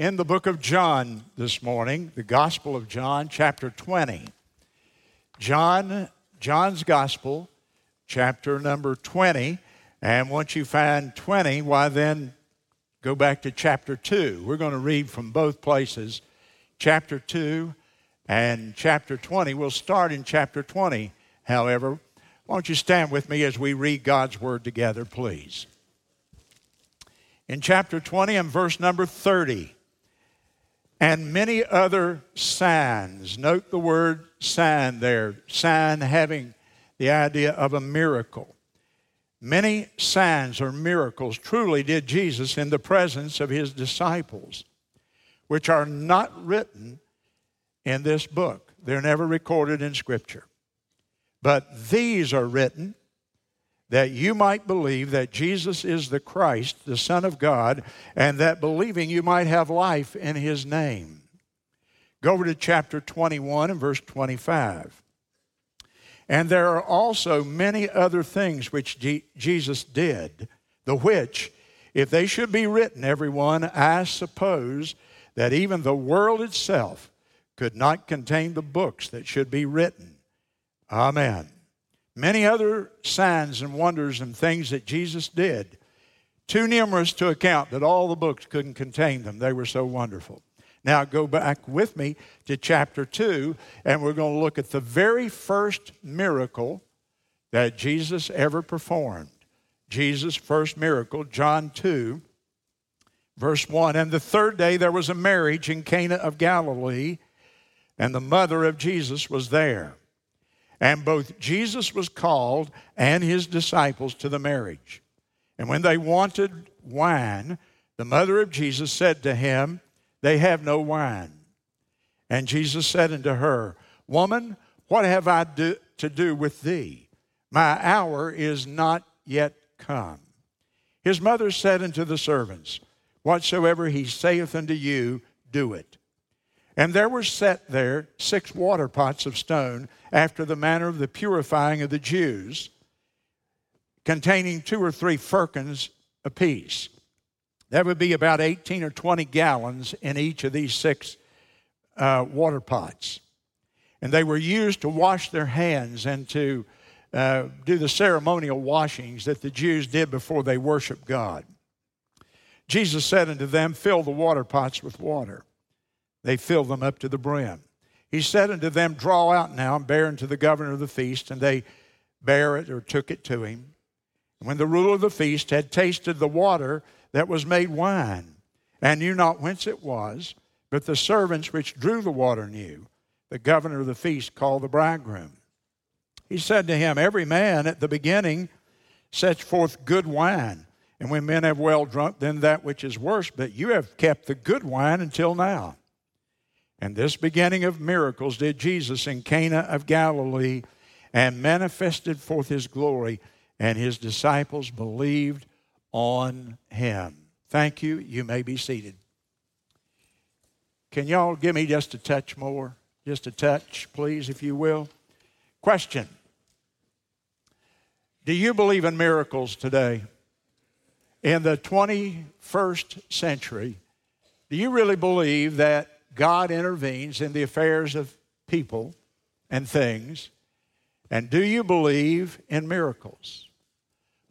in the book of John this morning, the Gospel of John, chapter 20. John, John's Gospel, chapter number 20. And once you find 20, why then go back to chapter 2. We're going to read from both places, chapter 2 and chapter 20. We'll start in chapter 20, however. Won't you stand with me as we read God's Word together, please? In chapter 20 and verse number 30, and many other signs. Note the word sign there, sign having the idea of a miracle. Many signs or miracles truly did Jesus in the presence of his disciples, which are not written in this book. They're never recorded in Scripture. But these are written that you might believe that Jesus is the Christ, the Son of God, and that believing you might have life in his name. Go over to chapter 21 and verse 25. And there are also many other things which G- Jesus did, the which, if they should be written, everyone, I suppose that even the world itself could not contain the books that should be written. Amen. Many other signs and wonders and things that Jesus did, too numerous to account that all the books couldn't contain them. They were so wonderful. Now, go back with me to chapter 2, and we're going to look at the very first miracle that Jesus ever performed. Jesus' first miracle, John 2, verse 1. And the third day there was a marriage in Cana of Galilee, and the mother of Jesus was there. And both Jesus was called and his disciples to the marriage. And when they wanted wine, the mother of Jesus said to him, they have no wine. And Jesus said unto her, Woman, what have I do, to do with thee? My hour is not yet come. His mother said unto the servants, Whatsoever he saith unto you, do it. And there were set there six water pots of stone, after the manner of the purifying of the Jews, containing two or three firkins apiece. That would be about 18 or 20 gallons in each of these six uh, water pots. And they were used to wash their hands and to uh, do the ceremonial washings that the Jews did before they worshiped God. Jesus said unto them, Fill the water pots with water. They filled them up to the brim. He said unto them, Draw out now and bear unto the governor of the feast. And they bare it or took it to him. And when the ruler of the feast had tasted the water, that was made wine, and knew not whence it was, but the servants which drew the water knew. The governor of the feast called the bridegroom. He said to him, Every man at the beginning sets forth good wine, and when men have well drunk, then that which is worse, but you have kept the good wine until now. And this beginning of miracles did Jesus in Cana of Galilee and manifested forth his glory, and his disciples believed on him. Thank you. You may be seated. Can y'all give me just a touch more? Just a touch, please, if you will. Question Do you believe in miracles today? In the 21st century, do you really believe that God intervenes in the affairs of people and things? And do you believe in miracles?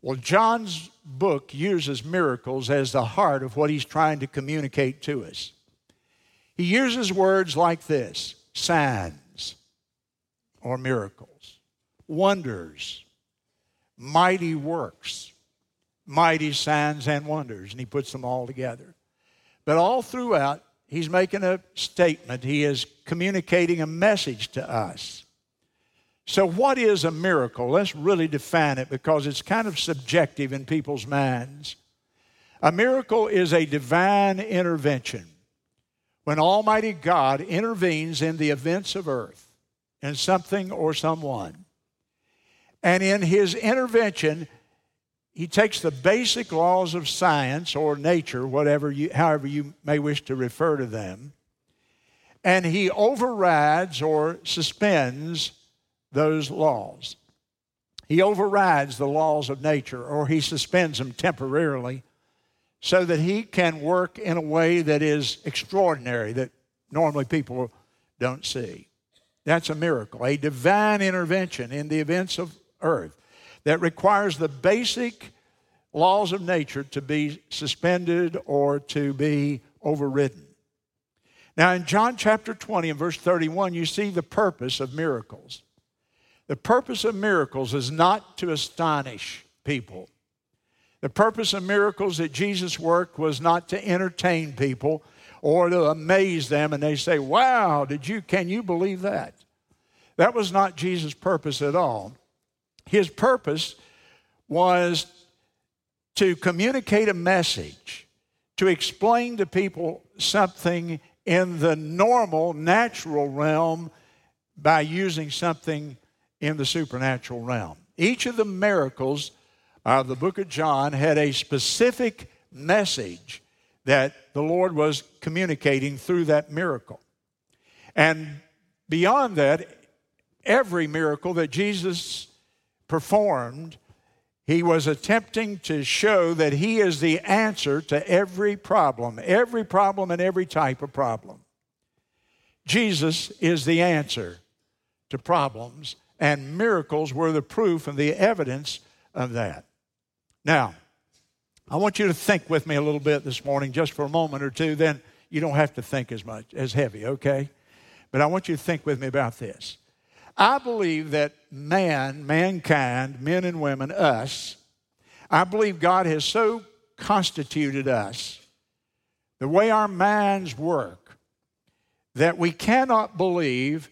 Well, John's book uses miracles as the heart of what he's trying to communicate to us. He uses words like this signs or miracles, wonders, mighty works, mighty signs and wonders, and he puts them all together. But all throughout, he's making a statement, he is communicating a message to us. So, what is a miracle? Let's really define it because it's kind of subjective in people's minds. A miracle is a divine intervention when Almighty God intervenes in the events of earth, in something or someone. And in his intervention, he takes the basic laws of science or nature, whatever you, however you may wish to refer to them, and he overrides or suspends those laws. He overrides the laws of nature or he suspends them temporarily so that he can work in a way that is extraordinary, that normally people don't see. That's a miracle, a divine intervention in the events of earth that requires the basic laws of nature to be suspended or to be overridden. Now, in John chapter 20 and verse 31, you see the purpose of miracles. The purpose of miracles is not to astonish people. The purpose of miracles that Jesus worked was not to entertain people or to amaze them and they say, Wow, did you, can you believe that? That was not Jesus' purpose at all. His purpose was to communicate a message, to explain to people something in the normal, natural realm by using something in the supernatural realm. Each of the miracles of the book of John had a specific message that the Lord was communicating through that miracle. And beyond that, every miracle that Jesus performed, he was attempting to show that he is the answer to every problem, every problem and every type of problem. Jesus is the answer to problems, and miracles were the proof and the evidence of that. Now, I want you to think with me a little bit this morning, just for a moment or two, then you don't have to think as much, as heavy, okay? But I want you to think with me about this. I believe that man, mankind, men and women, us, I believe God has so constituted us, the way our minds work, that we cannot believe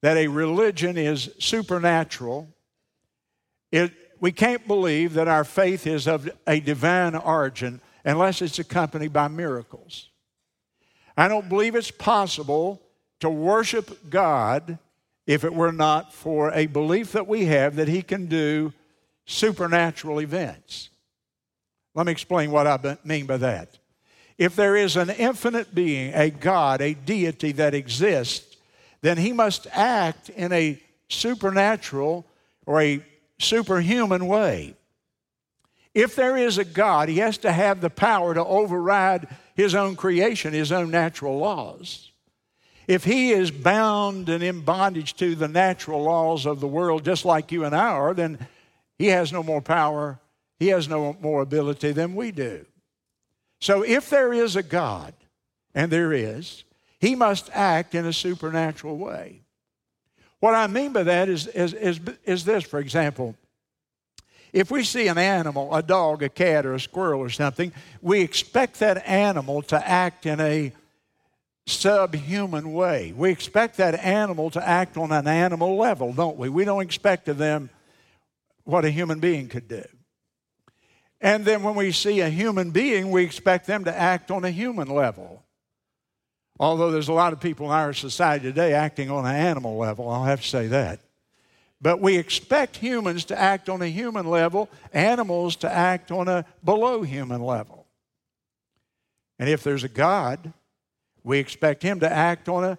that a religion is supernatural. It, we can't believe that our faith is of a divine origin unless it's accompanied by miracles. I don't believe it's possible to worship God if it were not for a belief that we have that He can do supernatural events. Let me explain what I mean by that. If there is an infinite being, a God, a deity that exists, then He must act in a supernatural or a superhuman way. If there is a God, He has to have the power to override His own creation, His own natural laws. If He is bound and in bondage to the natural laws of the world, just like you and I are, then He has no more power, He has no more ability than we do. So if there is a God, and there is, He must act in a supernatural way. What I mean by that is, is, is, is this, for example. If we see an animal, a dog, a cat, or a squirrel or something, we expect that animal to act in a subhuman way. We expect that animal to act on an animal level, don't we? We don't expect of them what a human being could do. And then when we see a human being, we expect them to act on a human level. Although there's a lot of people in our society today acting on an animal level, I'll have to say that. But we expect humans to act on a human level, animals to act on a below human level. And if there's a God, we expect Him to act on a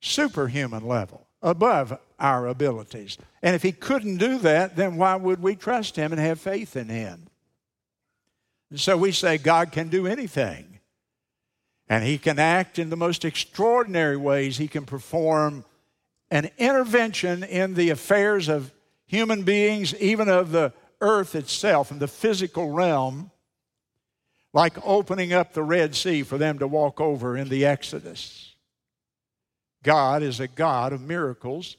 superhuman level, above our abilities. And if He couldn't do that, then why would we trust Him and have faith in Him? And so we say God can do anything. And he can act in the most extraordinary ways. He can perform an intervention in the affairs of human beings, even of the earth itself, in the physical realm, like opening up the Red Sea for them to walk over in the Exodus. God is a God of miracles.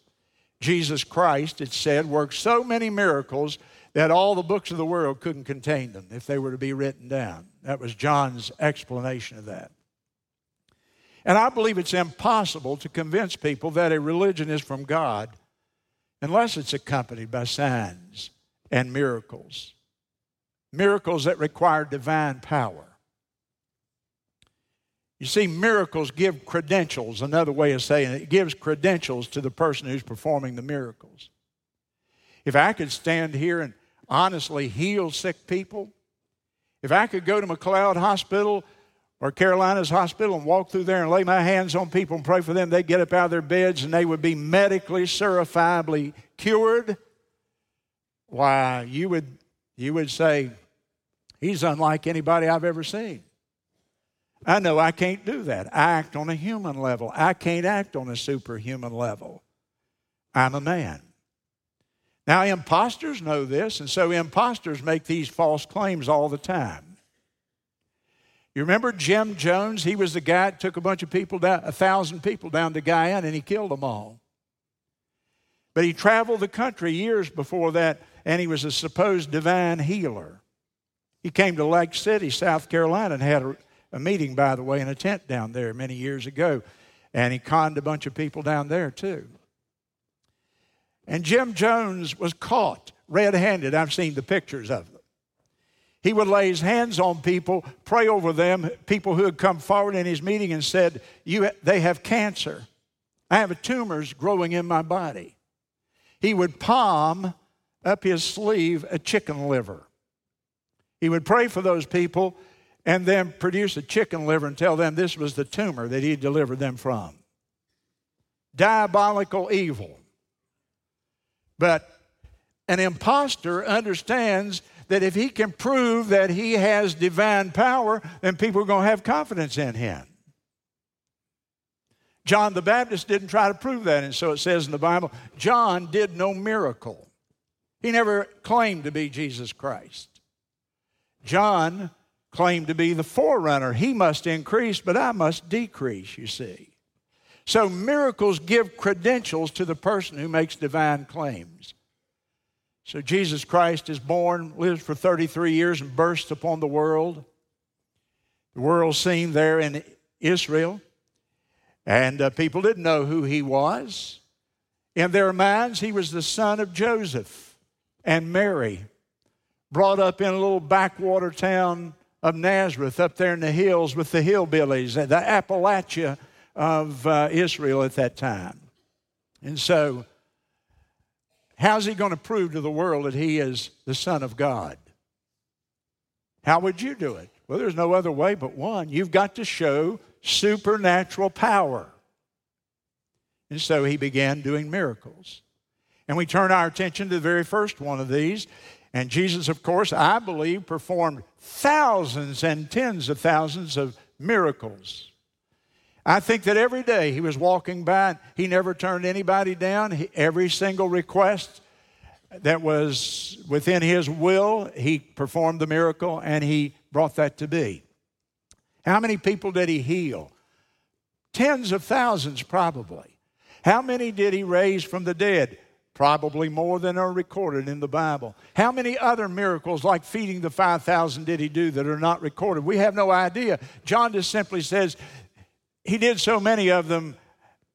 Jesus Christ, it said, worked so many miracles that all the books of the world couldn't contain them if they were to be written down. That was John's explanation of that. And I believe it's impossible to convince people that a religion is from God unless it's accompanied by signs and miracles. Miracles that require divine power. You see, miracles give credentials, another way of saying it, it gives credentials to the person who's performing the miracles. If I could stand here and honestly heal sick people, if I could go to McLeod Hospital or Carolina's hospital and walk through there and lay my hands on people and pray for them, they'd get up out of their beds and they would be medically, certifiably cured. Why, you would, you would say, He's unlike anybody I've ever seen. I know I can't do that. I act on a human level. I can't act on a superhuman level. I'm a man. Now, imposters know this, and so imposters make these false claims all the time. You remember Jim Jones? He was the guy that took a bunch of people down, a thousand people down to Guyana, and he killed them all. But he traveled the country years before that, and he was a supposed divine healer. He came to Lake City, South Carolina, and had a, a meeting, by the way, in a tent down there many years ago. And he conned a bunch of people down there, too. And Jim Jones was caught red handed. I've seen the pictures of them. He would lay his hands on people, pray over them, people who had come forward in his meeting and said, you, They have cancer. I have tumors growing in my body. He would palm up his sleeve a chicken liver. He would pray for those people and then produce a chicken liver and tell them this was the tumor that he delivered them from. Diabolical evil. But an impostor understands that if he can prove that he has divine power, then people are going to have confidence in him. John the Baptist didn't try to prove that, and so it says in the Bible John did no miracle. He never claimed to be Jesus Christ. John claimed to be the forerunner. He must increase, but I must decrease, you see. So miracles give credentials to the person who makes divine claims. So Jesus Christ is born, lives for 33 years, and bursts upon the world. The world seen there in Israel, and uh, people didn't know who he was. In their minds, he was the son of Joseph and Mary, brought up in a little backwater town of Nazareth up there in the hills with the hillbillies, the Appalachia of uh, Israel at that time. And so, how's he going to prove to the world that he is the Son of God? How would you do it? Well, there's no other way but one. You've got to show supernatural power. And so he began doing miracles. And we turn our attention to the very first one of these. And Jesus, of course, I believe, performed thousands and tens of thousands of miracles. I think that every day he was walking by, he never turned anybody down. He, every single request that was within his will, he performed the miracle and he brought that to be. How many people did he heal? Tens of thousands, probably. How many did he raise from the dead? Probably more than are recorded in the Bible. How many other miracles, like feeding the 5,000, did he do that are not recorded? We have no idea. John just simply says he did so many of them,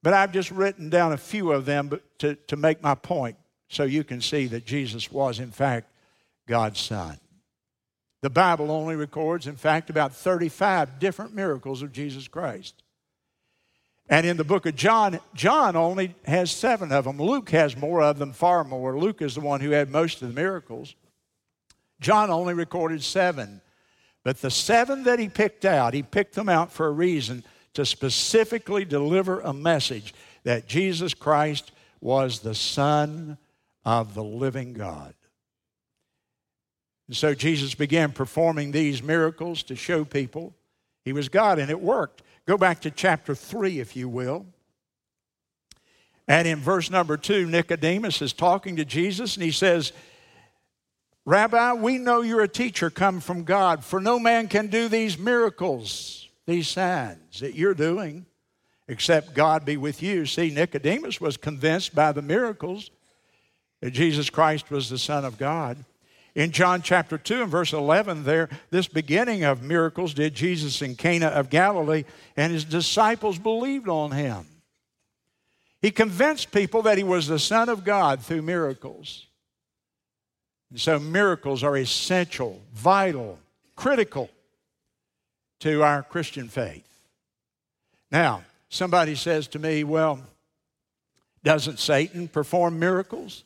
but I've just written down a few of them to, to make my point so you can see that Jesus was, in fact, God's Son. The Bible only records, in fact, about 35 different miracles of Jesus Christ. And in the book of John, John only has seven of them. Luke has more of them, far more. Luke is the one who had most of the miracles. John only recorded seven. But the seven that he picked out, he picked them out for a reason to specifically deliver a message that Jesus Christ was the Son of the living God. And so Jesus began performing these miracles to show people he was God, and it worked. Go back to chapter 3, if you will. And in verse number 2, Nicodemus is talking to Jesus, and he says, Rabbi, we know you're a teacher come from God, for no man can do these miracles these signs that you're doing, except God be with you. See, Nicodemus was convinced by the miracles that Jesus Christ was the Son of God. In John chapter 2 and verse 11, there, this beginning of miracles did Jesus in Cana of Galilee, and his disciples believed on him. He convinced people that he was the Son of God through miracles. And so, miracles are essential, vital, critical to our Christian faith. Now, somebody says to me, well, doesn't Satan perform miracles?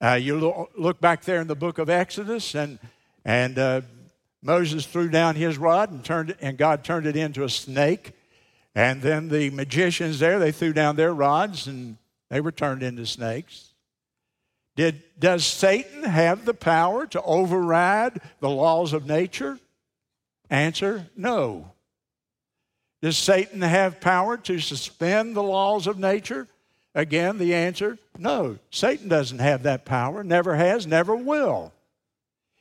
Uh, you look back there in the book of Exodus, and, and uh, Moses threw down his rod and, turned and God turned it into a snake. And then the magicians there, they threw down their rods and they were turned into snakes. Did, does Satan have the power to override the laws of nature? Answer no. Does Satan have power to suspend the laws of nature? Again, the answer no. Satan doesn't have that power, never has, never will.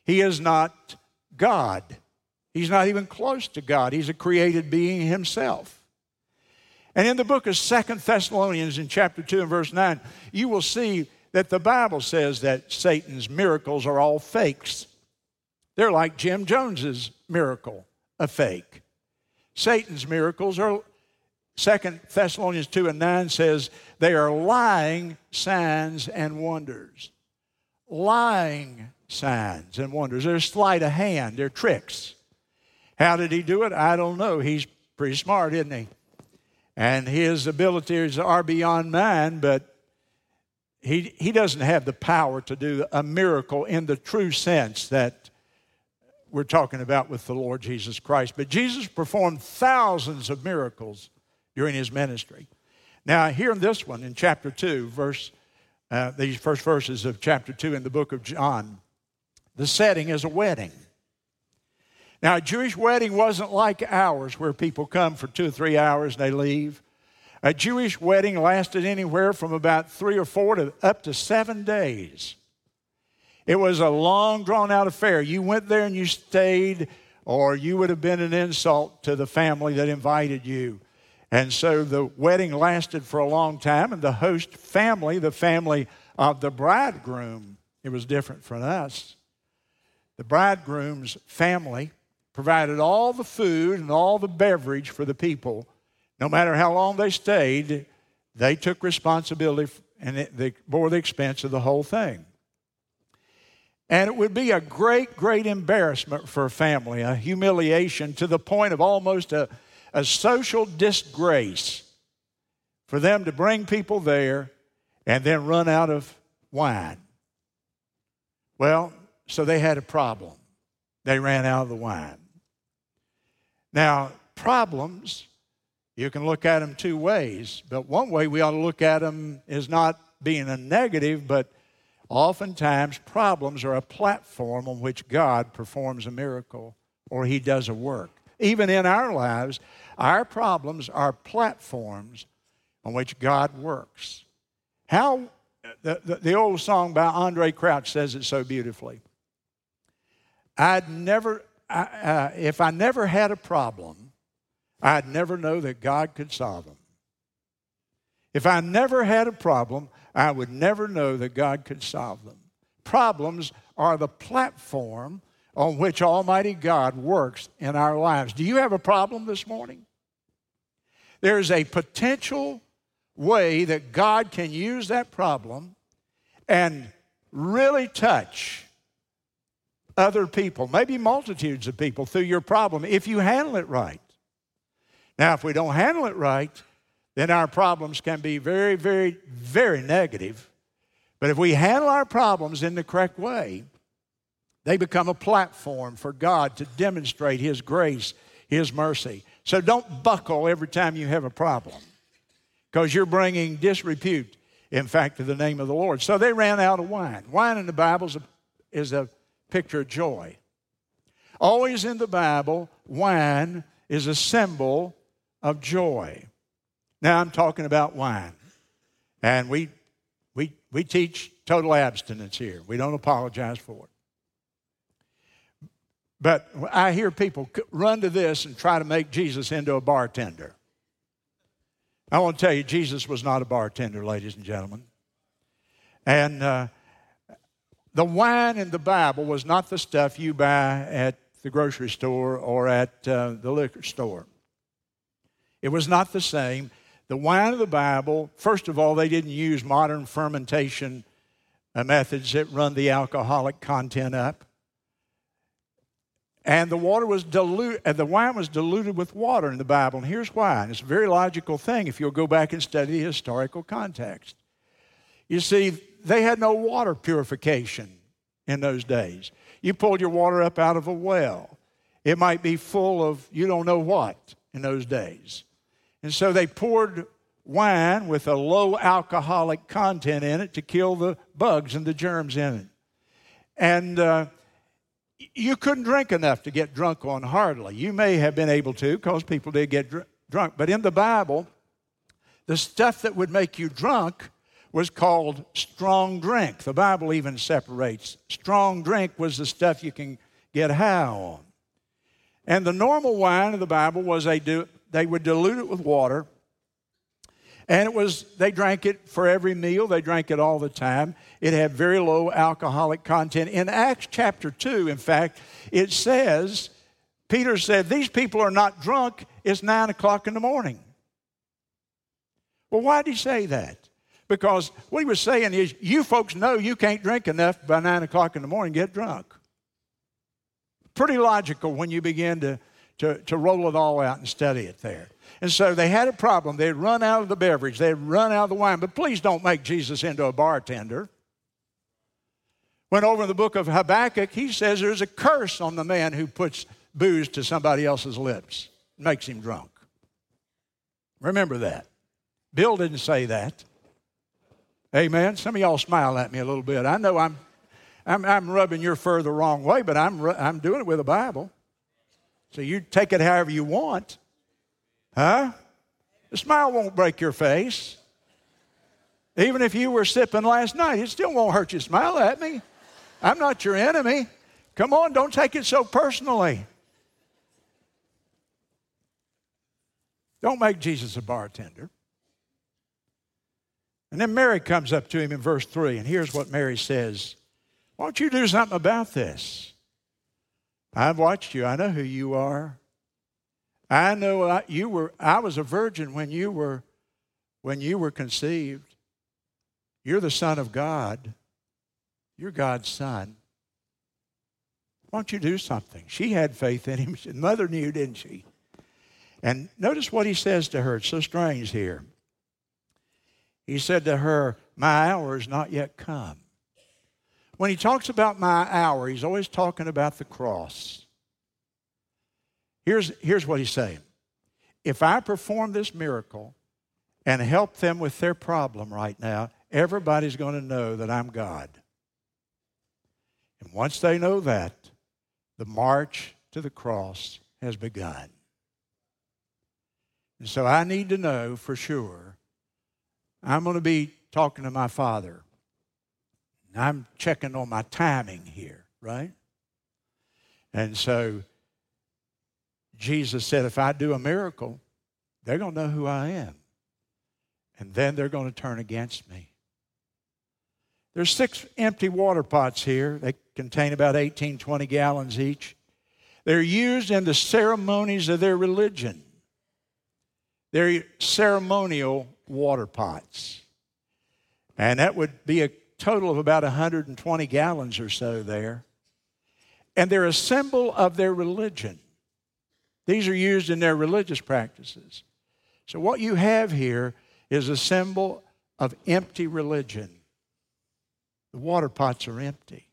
He is not God. He's not even close to God. He's a created being himself. And in the book of Second Thessalonians, in chapter 2 and verse 9, you will see that the Bible says that Satan's miracles are all fakes. They're like Jim Jones's miracle, a fake. Satan's miracles are, Second Thessalonians 2 and 9 says, they are lying signs and wonders. Lying signs and wonders. They're sleight of hand, they're tricks. How did he do it? I don't know. He's pretty smart, isn't he? And his abilities are beyond mine, but he, he doesn't have the power to do a miracle in the true sense that we're talking about with the Lord Jesus Christ. But Jesus performed thousands of miracles during his ministry. Now, here in this one, in chapter 2, verse, uh, these first verses of chapter 2 in the book of John, the setting is a wedding. Now, a Jewish wedding wasn't like ours where people come for two or three hours and they leave. A Jewish wedding lasted anywhere from about three or four to up to seven days. It was a long, drawn out affair. You went there and you stayed, or you would have been an insult to the family that invited you. And so the wedding lasted for a long time, and the host family, the family of the bridegroom, it was different from us. The bridegroom's family provided all the food and all the beverage for the people. No matter how long they stayed, they took responsibility and they bore the expense of the whole thing. And it would be a great, great embarrassment for a family, a humiliation to the point of almost a a social disgrace for them to bring people there and then run out of wine. Well, so they had a problem. They ran out of the wine. Now, problems, you can look at them two ways, but one way we ought to look at them is not being a negative, but oftentimes problems are a platform on which God performs a miracle or He does a work even in our lives, our problems are platforms on which God works. How the, the, the, old song by Andraé Crouch says it so beautifully. I'd never, I, uh, if I never had a problem, I'd never know that God could solve them. If I never had a problem, I would never know that God could solve them. Problems are the platform on which Almighty God works in our lives. Do you have a problem this morning? There's a potential way that God can use that problem and really touch other people, maybe multitudes of people, through your problem if you handle it right. Now, if we don't handle it right, then our problems can be very, very, very negative. But if we handle our problems in the correct way, they become a platform for God to demonstrate His grace, His mercy. So don't buckle every time you have a problem because you're bringing disrepute, in fact, to the name of the Lord. So they ran out of wine. Wine in the Bible is a, is a picture of joy. Always in the Bible, wine is a symbol of joy. Now I'm talking about wine. And we, we, we teach total abstinence here. We don't apologize for it. But I hear people run to this and try to make Jesus into a bartender. I want to tell you, Jesus was not a bartender, ladies and gentlemen. And uh, the wine in the Bible was not the stuff you buy at the grocery store or at uh, the liquor store. It was not the same. The wine of the Bible, first of all, they didn't use modern fermentation uh, methods that run the alcoholic content up and the water was diluted, and the wine was diluted with water in the Bible. And here's why. And it's a very logical thing if you'll go back and study the historical context. You see, they had no water purification in those days. You pulled your water up out of a well. It might be full of you don't know what in those days. And so they poured wine with a low alcoholic content in it to kill the bugs and the germs in it. And uh, you couldn't drink enough to get drunk on hardly. You may have been able to because people did get dr- drunk. But in the Bible, the stuff that would make you drunk was called strong drink. The Bible even separates. Strong drink was the stuff you can get high on. And the normal wine of the Bible was they, do, they would dilute it with water. And it was, they drank it for every meal, they drank it all the time. It had very low alcoholic content. In Acts chapter 2, in fact, it says, Peter said, These people are not drunk, it's nine o'clock in the morning. Well, why did he say that? Because what he was saying is, you folks know you can't drink enough by nine o'clock in the morning, get drunk. Pretty logical when you begin to, to, to roll it all out and study it there. And so they had a problem. They'd run out of the beverage, they'd run out of the wine. But please don't make Jesus into a bartender. Went over in the book of Habakkuk, he says there's a curse on the man who puts booze to somebody else's lips, makes him drunk. Remember that. Bill didn't say that. Amen. Some of y'all smile at me a little bit. I know I'm, I'm, I'm rubbing your fur the wrong way, but I'm, I'm doing it with a Bible. So you take it however you want. Huh? The smile won't break your face. Even if you were sipping last night, it still won't hurt you. Smile at me. I'm not your enemy. Come on, don't take it so personally. Don't make Jesus a bartender. And then Mary comes up to him in verse 3, and here's what Mary says Why don't you do something about this? I've watched you, I know who you are. I know I, you were I was a virgin when you were when you were conceived. You're the son of God. You're God's son. Why don't you do something? She had faith in him. Mother knew, didn't she? And notice what he says to her. It's so strange here. He said to her, My hour is not yet come. When he talks about my hour, he's always talking about the cross. Here's, here's what he's saying If I perform this miracle and help them with their problem right now, everybody's going to know that I'm God. And once they know that, the march to the cross has begun. And so I need to know for sure I'm going to be talking to my Father. I'm checking on my timing here, right? And so Jesus said, if I do a miracle, they're going to know who I am. And then they're going to turn against me. There's six empty water pots here. They contain about 18, 20 gallons each. They're used in the ceremonies of their religion. They're ceremonial water pots. And that would be a total of about 120 gallons or so there. And they're a symbol of their religion. These are used in their religious practices. So, what you have here is a symbol of empty religion. The water pots are empty.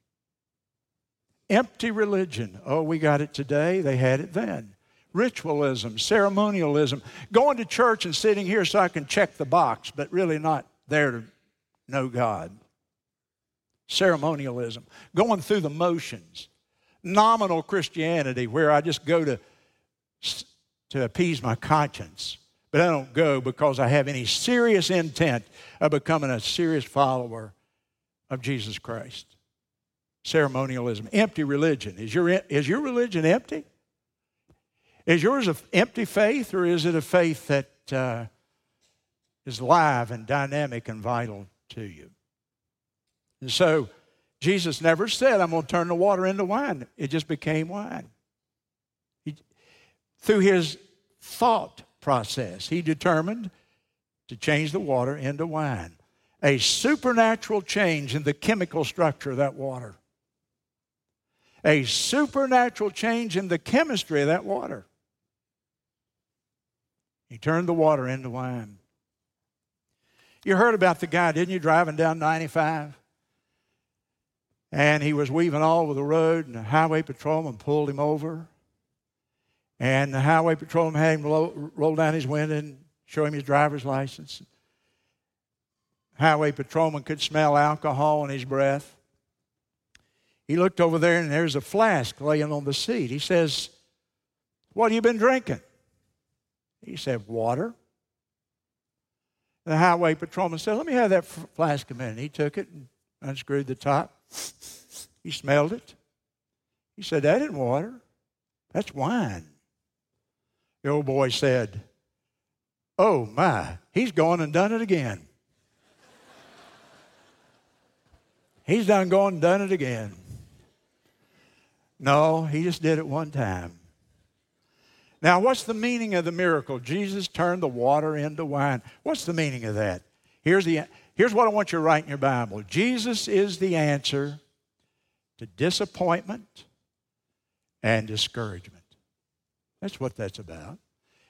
Empty religion. Oh, we got it today. They had it then. Ritualism, ceremonialism, going to church and sitting here so I can check the box, but really not there to know God. Ceremonialism, going through the motions. Nominal Christianity, where I just go to to appease my conscience. But I don't go because I have any serious intent of becoming a serious follower of Jesus Christ. Ceremonialism, empty religion. Is your, is your religion empty? Is yours an empty faith, or is it a faith that uh, is live and dynamic and vital to you? And so, Jesus never said, I'm going to turn the water into wine. It just became wine through his thought process, he determined to change the water into wine. A supernatural change in the chemical structure of that water. A supernatural change in the chemistry of that water. He turned the water into wine. You heard about the guy, didn't you, driving down 95? And he was weaving all over the road, and the highway patrolman pulled him over. And the highway patrolman had him roll, roll down his window and show him his driver's license. Highway patrolman could smell alcohol in his breath. He looked over there and there's a flask laying on the seat. He says, What have you been drinking? He said, Water. The highway patrolman said, Let me have that flask a minute. He took it and unscrewed the top. He smelled it. He said, That isn't water, that's wine. The old boy said, Oh my, he's gone and done it again. he's done gone and done it again. No, he just did it one time. Now, what's the meaning of the miracle? Jesus turned the water into wine. What's the meaning of that? Here's, the, here's what I want you to write in your Bible Jesus is the answer to disappointment and discouragement. That's what that's about.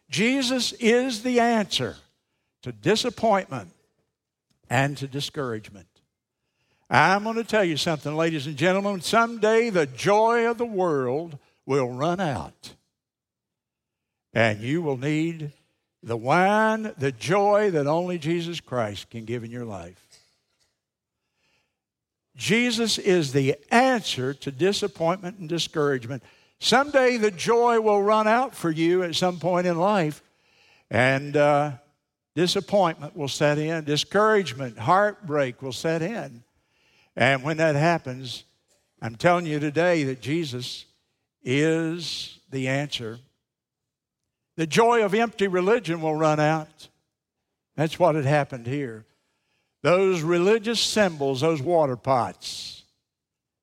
Jesus is the answer to disappointment and to discouragement. I'm going to tell you something, ladies and gentlemen. Someday the joy of the world will run out. And you will need the wine, the joy that only Jesus Christ can give in your life. Jesus is the answer to disappointment and discouragement. Someday the joy will run out for you at some point in life, and uh, disappointment will set in, discouragement, heartbreak will set in. And when that happens, I'm telling you today that Jesus is the answer the joy of empty religion will run out. That's what had happened here. Those religious symbols, those water pots,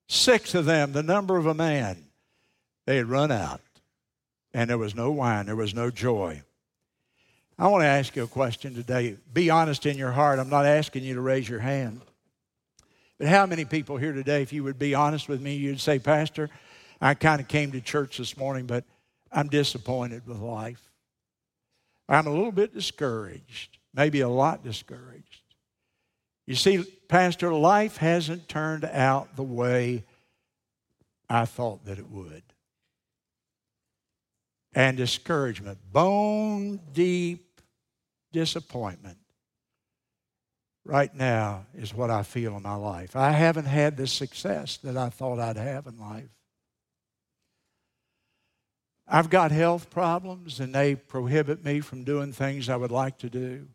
six of them, the number of a man, they had run out. And there was no wine, there was no joy. I want to ask you a question today. Be honest in your heart. I'm not asking you to raise your hand. But how many people here today, if you would be honest with me, you'd say, Pastor, I kind of came to church this morning, but I'm disappointed with life. I'm a little bit discouraged, maybe a lot discouraged. You see, Pastor, life hasn't turned out the way I thought that it would. And discouragement, bone deep disappointment, right now is what I feel in my life. I haven't had the success that I thought I'd have in life. I've got health problems and they prohibit me from doing things I would like to do.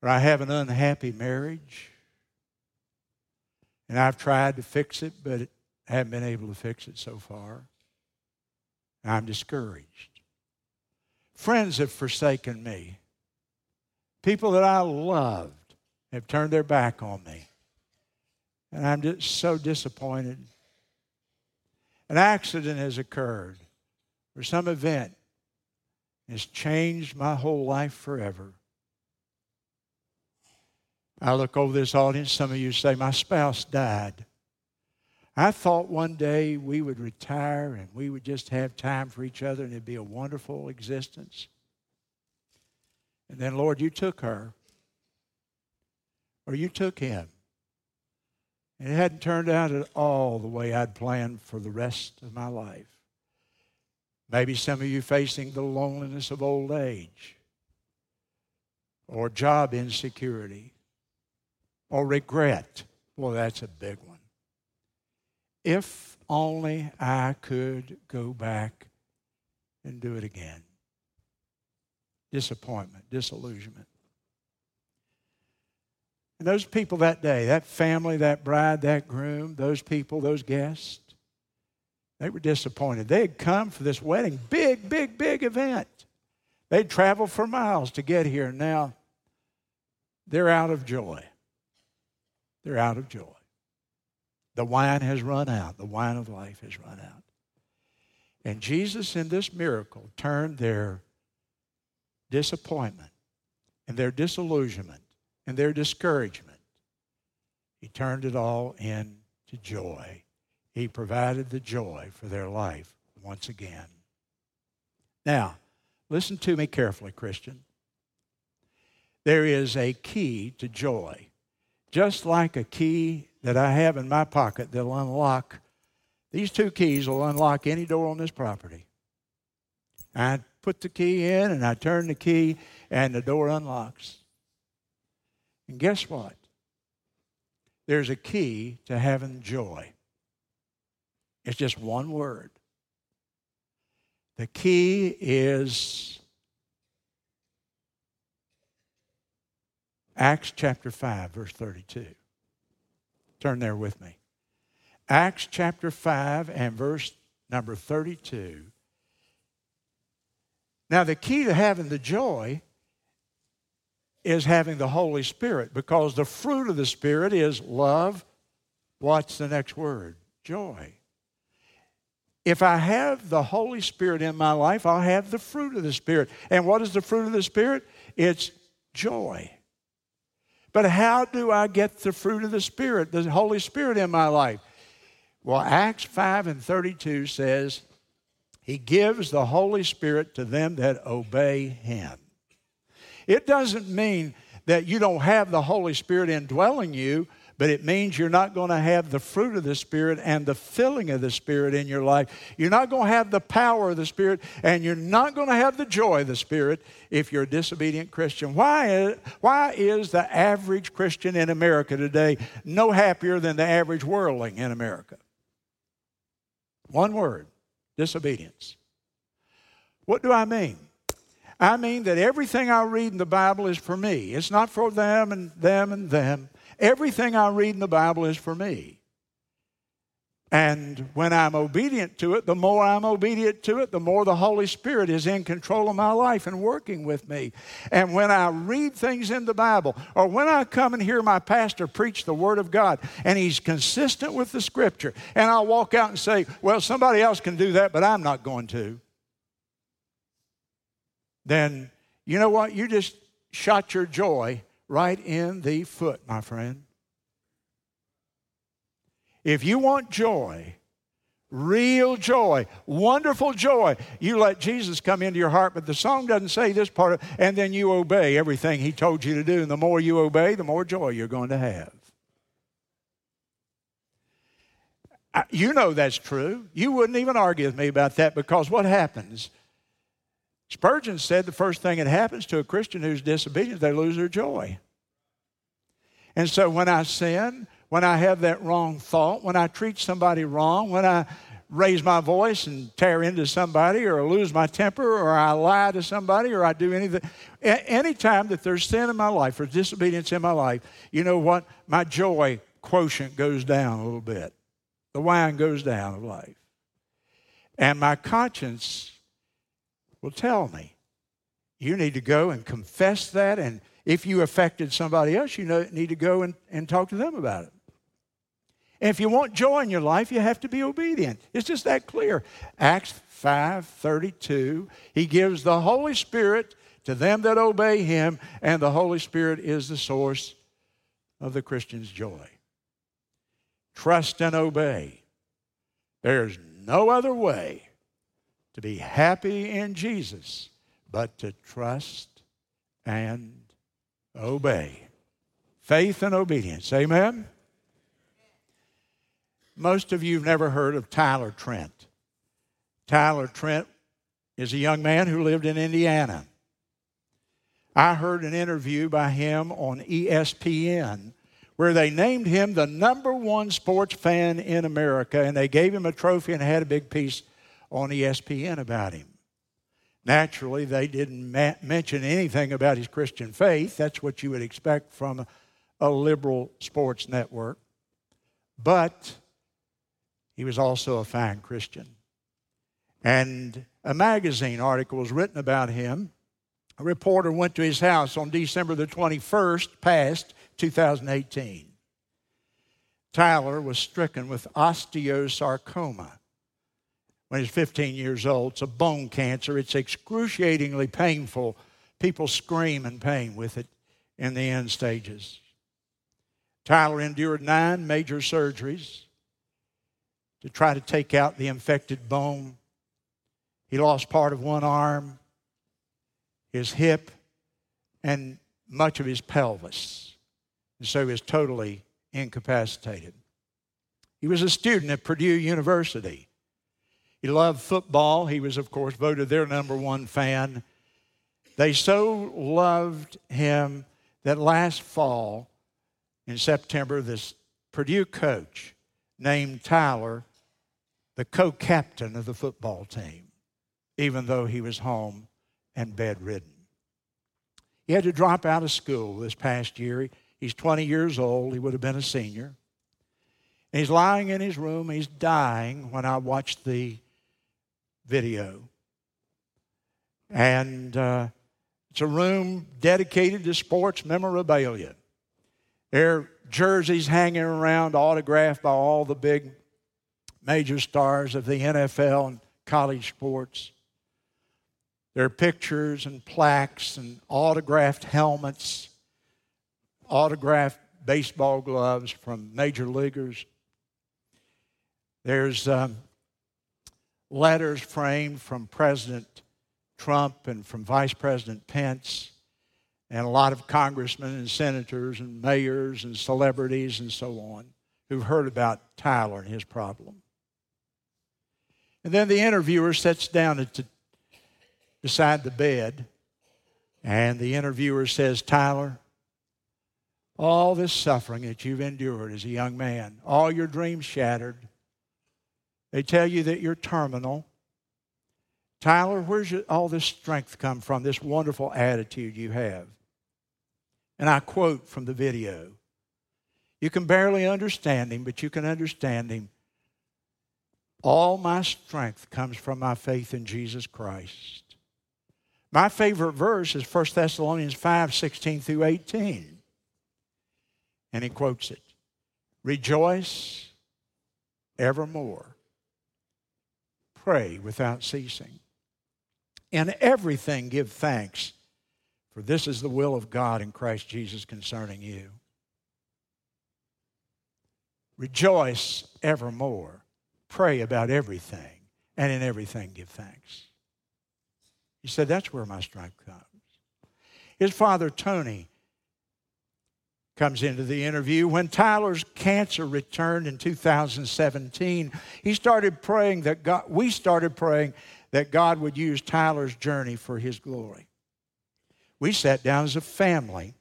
Or I have an unhappy marriage and I've tried to fix it, but haven't been able to fix it so far. I'm discouraged. Friends have forsaken me. People that I loved have turned their back on me. And I'm just so disappointed an accident has occurred or some event has changed my whole life forever. I look over this audience, some of you say, My spouse died. I thought one day we would retire and we would just have time for each other and it'd be a wonderful existence. And then, Lord, you took her, or you took him. And it hadn't turned out at all the way I'd planned for the rest of my life. Maybe some of you facing the loneliness of old age, or job insecurity, or regret. Well, that's a big one. If only I could go back and do it again. Disappointment, disillusionment. And those people that day, that family, that bride, that groom, those people, those guests, they were disappointed. They had come for this wedding, big, big, big event. They'd traveled for miles to get here. Now they're out of joy. They're out of joy. The wine has run out. The wine of life has run out. And Jesus, in this miracle, turned their disappointment and their disillusionment and their discouragement. He turned it all into joy. He provided the joy for their life once again. Now, listen to me carefully, Christian. There is a key to joy. Just like a key that I have in my pocket that'll unlock, these two keys will unlock any door on this property. I put the key in and I turn the key and the door unlocks. And guess what? There's a key to having joy. It's just one word. The key is Acts chapter 5, verse 32. Turn there with me. Acts chapter 5 and verse number 32. Now, the key to having the joy is having the Holy Spirit because the fruit of the Spirit is love. What's the next word? Joy. If I have the Holy Spirit in my life, I'll have the fruit of the Spirit. And what is the fruit of the Spirit? It's joy. But how do I get the fruit of the Spirit, the Holy Spirit in my life? Well, Acts 5 and 32 says, He gives the Holy Spirit to them that obey Him. It doesn't mean that you don't have the Holy Spirit indwelling you, but it means you're not going to have the fruit of the Spirit and the filling of the Spirit in your life. You're not going to have the power of the Spirit, and you're not going to have the joy of the Spirit if you're a disobedient Christian. Why is, why is the average Christian in America today no happier than the average worldling in America? One word disobedience. What do I mean? I mean that everything I read in the Bible is for me. It's not for them and them and them. Everything I read in the Bible is for me. And when I'm obedient to it, the more I'm obedient to it, the more the Holy Spirit is in control of my life and working with me. And when I read things in the Bible, or when I come and hear my pastor preach the Word of God, and he's consistent with the Scripture, and I'll walk out and say, Well, somebody else can do that, but I'm not going to, then you know what? You just shot your joy right in the foot, my friend. If you want joy, real joy, wonderful joy, you let Jesus come into your heart. But the song doesn't say this part, of, and then you obey everything He told you to do. And the more you obey, the more joy you're going to have. You know that's true. You wouldn't even argue with me about that because what happens? Spurgeon said the first thing that happens to a Christian who's disobedient, they lose their joy. And so when I sin, when I have that wrong thought, when I treat somebody wrong, when I raise my voice and tear into somebody or lose my temper or I lie to somebody or I do anything, anytime that there's sin in my life or disobedience in my life, you know what? My joy quotient goes down a little bit. The wine goes down of life. And my conscience will tell me. You need to go and confess that. And if you affected somebody else, you know, need to go and, and talk to them about it. And if you want joy in your life, you have to be obedient. It's just that clear. Acts 5 32, he gives the Holy Spirit to them that obey him, and the Holy Spirit is the source of the Christian's joy. Trust and obey. There's no other way to be happy in Jesus, but to trust and obey. Faith and obedience. Amen? Most of you have never heard of Tyler Trent. Tyler Trent is a young man who lived in Indiana. I heard an interview by him on ESPN where they named him the number one sports fan in America and they gave him a trophy and had a big piece on ESPN about him. Naturally, they didn't ma- mention anything about his Christian faith. That's what you would expect from a, a liberal sports network. But he was also a fine Christian. And a magazine article was written about him. A reporter went to his house on December the 21st, past 2018. Tyler was stricken with osteosarcoma when he's 15 years old. It's a bone cancer. It's excruciatingly painful. People scream in pain with it in the end stages. Tyler endured nine major surgeries to try to take out the infected bone. He lost part of one arm, his hip, and much of his pelvis. And so he was totally incapacitated. He was a student at Purdue University. He loved football. He was, of course, voted their number one fan. They so loved him that last fall, in September, this Purdue coach named Tyler the co captain of the football team, even though he was home and bedridden. He had to drop out of school this past year. He's 20 years old. He would have been a senior. And he's lying in his room. He's dying when I watched the video. And uh, it's a room dedicated to sports memorabilia. There are jerseys hanging around, autographed by all the big major stars of the NFL and college sports. There are pictures and plaques and autographed helmets, autographed baseball gloves from major leaguers. There's um, letters framed from President Trump and from Vice President Pence, and a lot of congressmen and senators and mayors and celebrities and so on who've heard about Tyler and his problem. And then the interviewer sits down at the, beside the bed, and the interviewer says, Tyler, all this suffering that you've endured as a young man, all your dreams shattered, they tell you that you're terminal. Tyler, where's all this strength come from, this wonderful attitude you have? And I quote from the video You can barely understand him, but you can understand him. All my strength comes from my faith in Jesus Christ. My favorite verse is 1 Thessalonians 5 16 through 18. And he quotes it Rejoice evermore pray without ceasing. In everything, give thanks, for this is the will of God in Christ Jesus concerning you. Rejoice evermore. Pray about everything, and in everything, give thanks. He said, That's where my strength comes. His father, Tony, comes into the interview. When Tyler's cancer returned in 2017, he started praying that God, we started praying that God would use Tyler's journey for his glory. We sat down as a family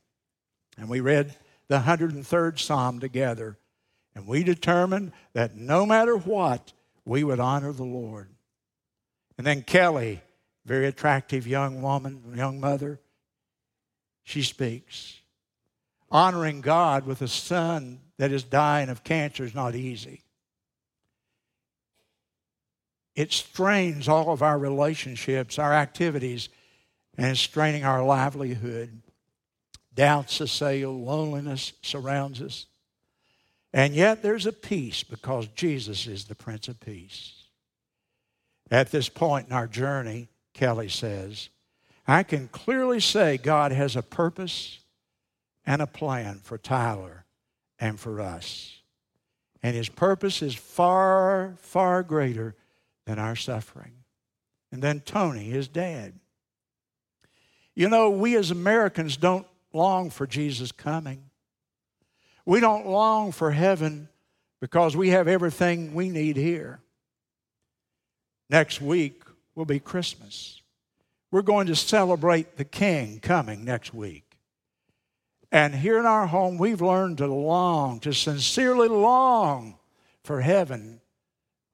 and we read the 103rd Psalm together, and we determined that no matter what, we would honor the Lord. And then Kelly, very attractive young woman, young mother, she speaks. Honoring God with a son that is dying of cancer is not easy. It strains all of our relationships, our activities, and it's straining our livelihood. Doubts assail, loneliness surrounds us. And yet there's a peace because Jesus is the Prince of Peace. At this point in our journey, Kelly says, I can clearly say God has a purpose and a plan for Tyler and for us. And his purpose is far, far greater than our suffering. And then Tony, his dad. You know, we as Americans don't long for Jesus coming. We don't long for heaven because we have everything we need here. Next week will be Christmas. We're going to celebrate the King coming next week. And here in our home, we've learned to long, to sincerely long for heaven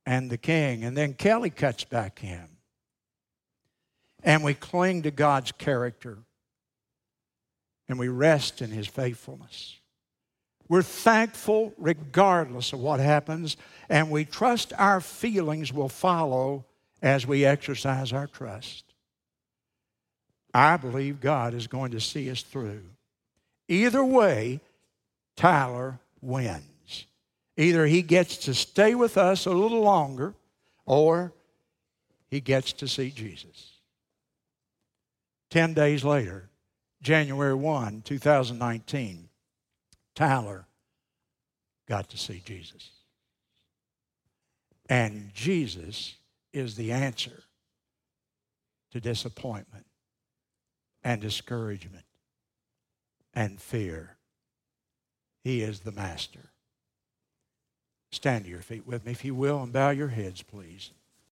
and the King. And then Kelly cuts back in. And we cling to God's character. And we rest in His faithfulness. We're thankful regardless of what happens. And we trust our feelings will follow as we exercise our trust. I believe God is going to see us through. Either way, Tyler wins. Either he gets to stay with us a little longer or he gets to see Jesus. Ten days later, January 1, 2019, Tyler got to see Jesus. And Jesus is the answer to disappointment and discouragement and fear. He is the master. Stand to your feet with me, if you will, and bow your heads, please.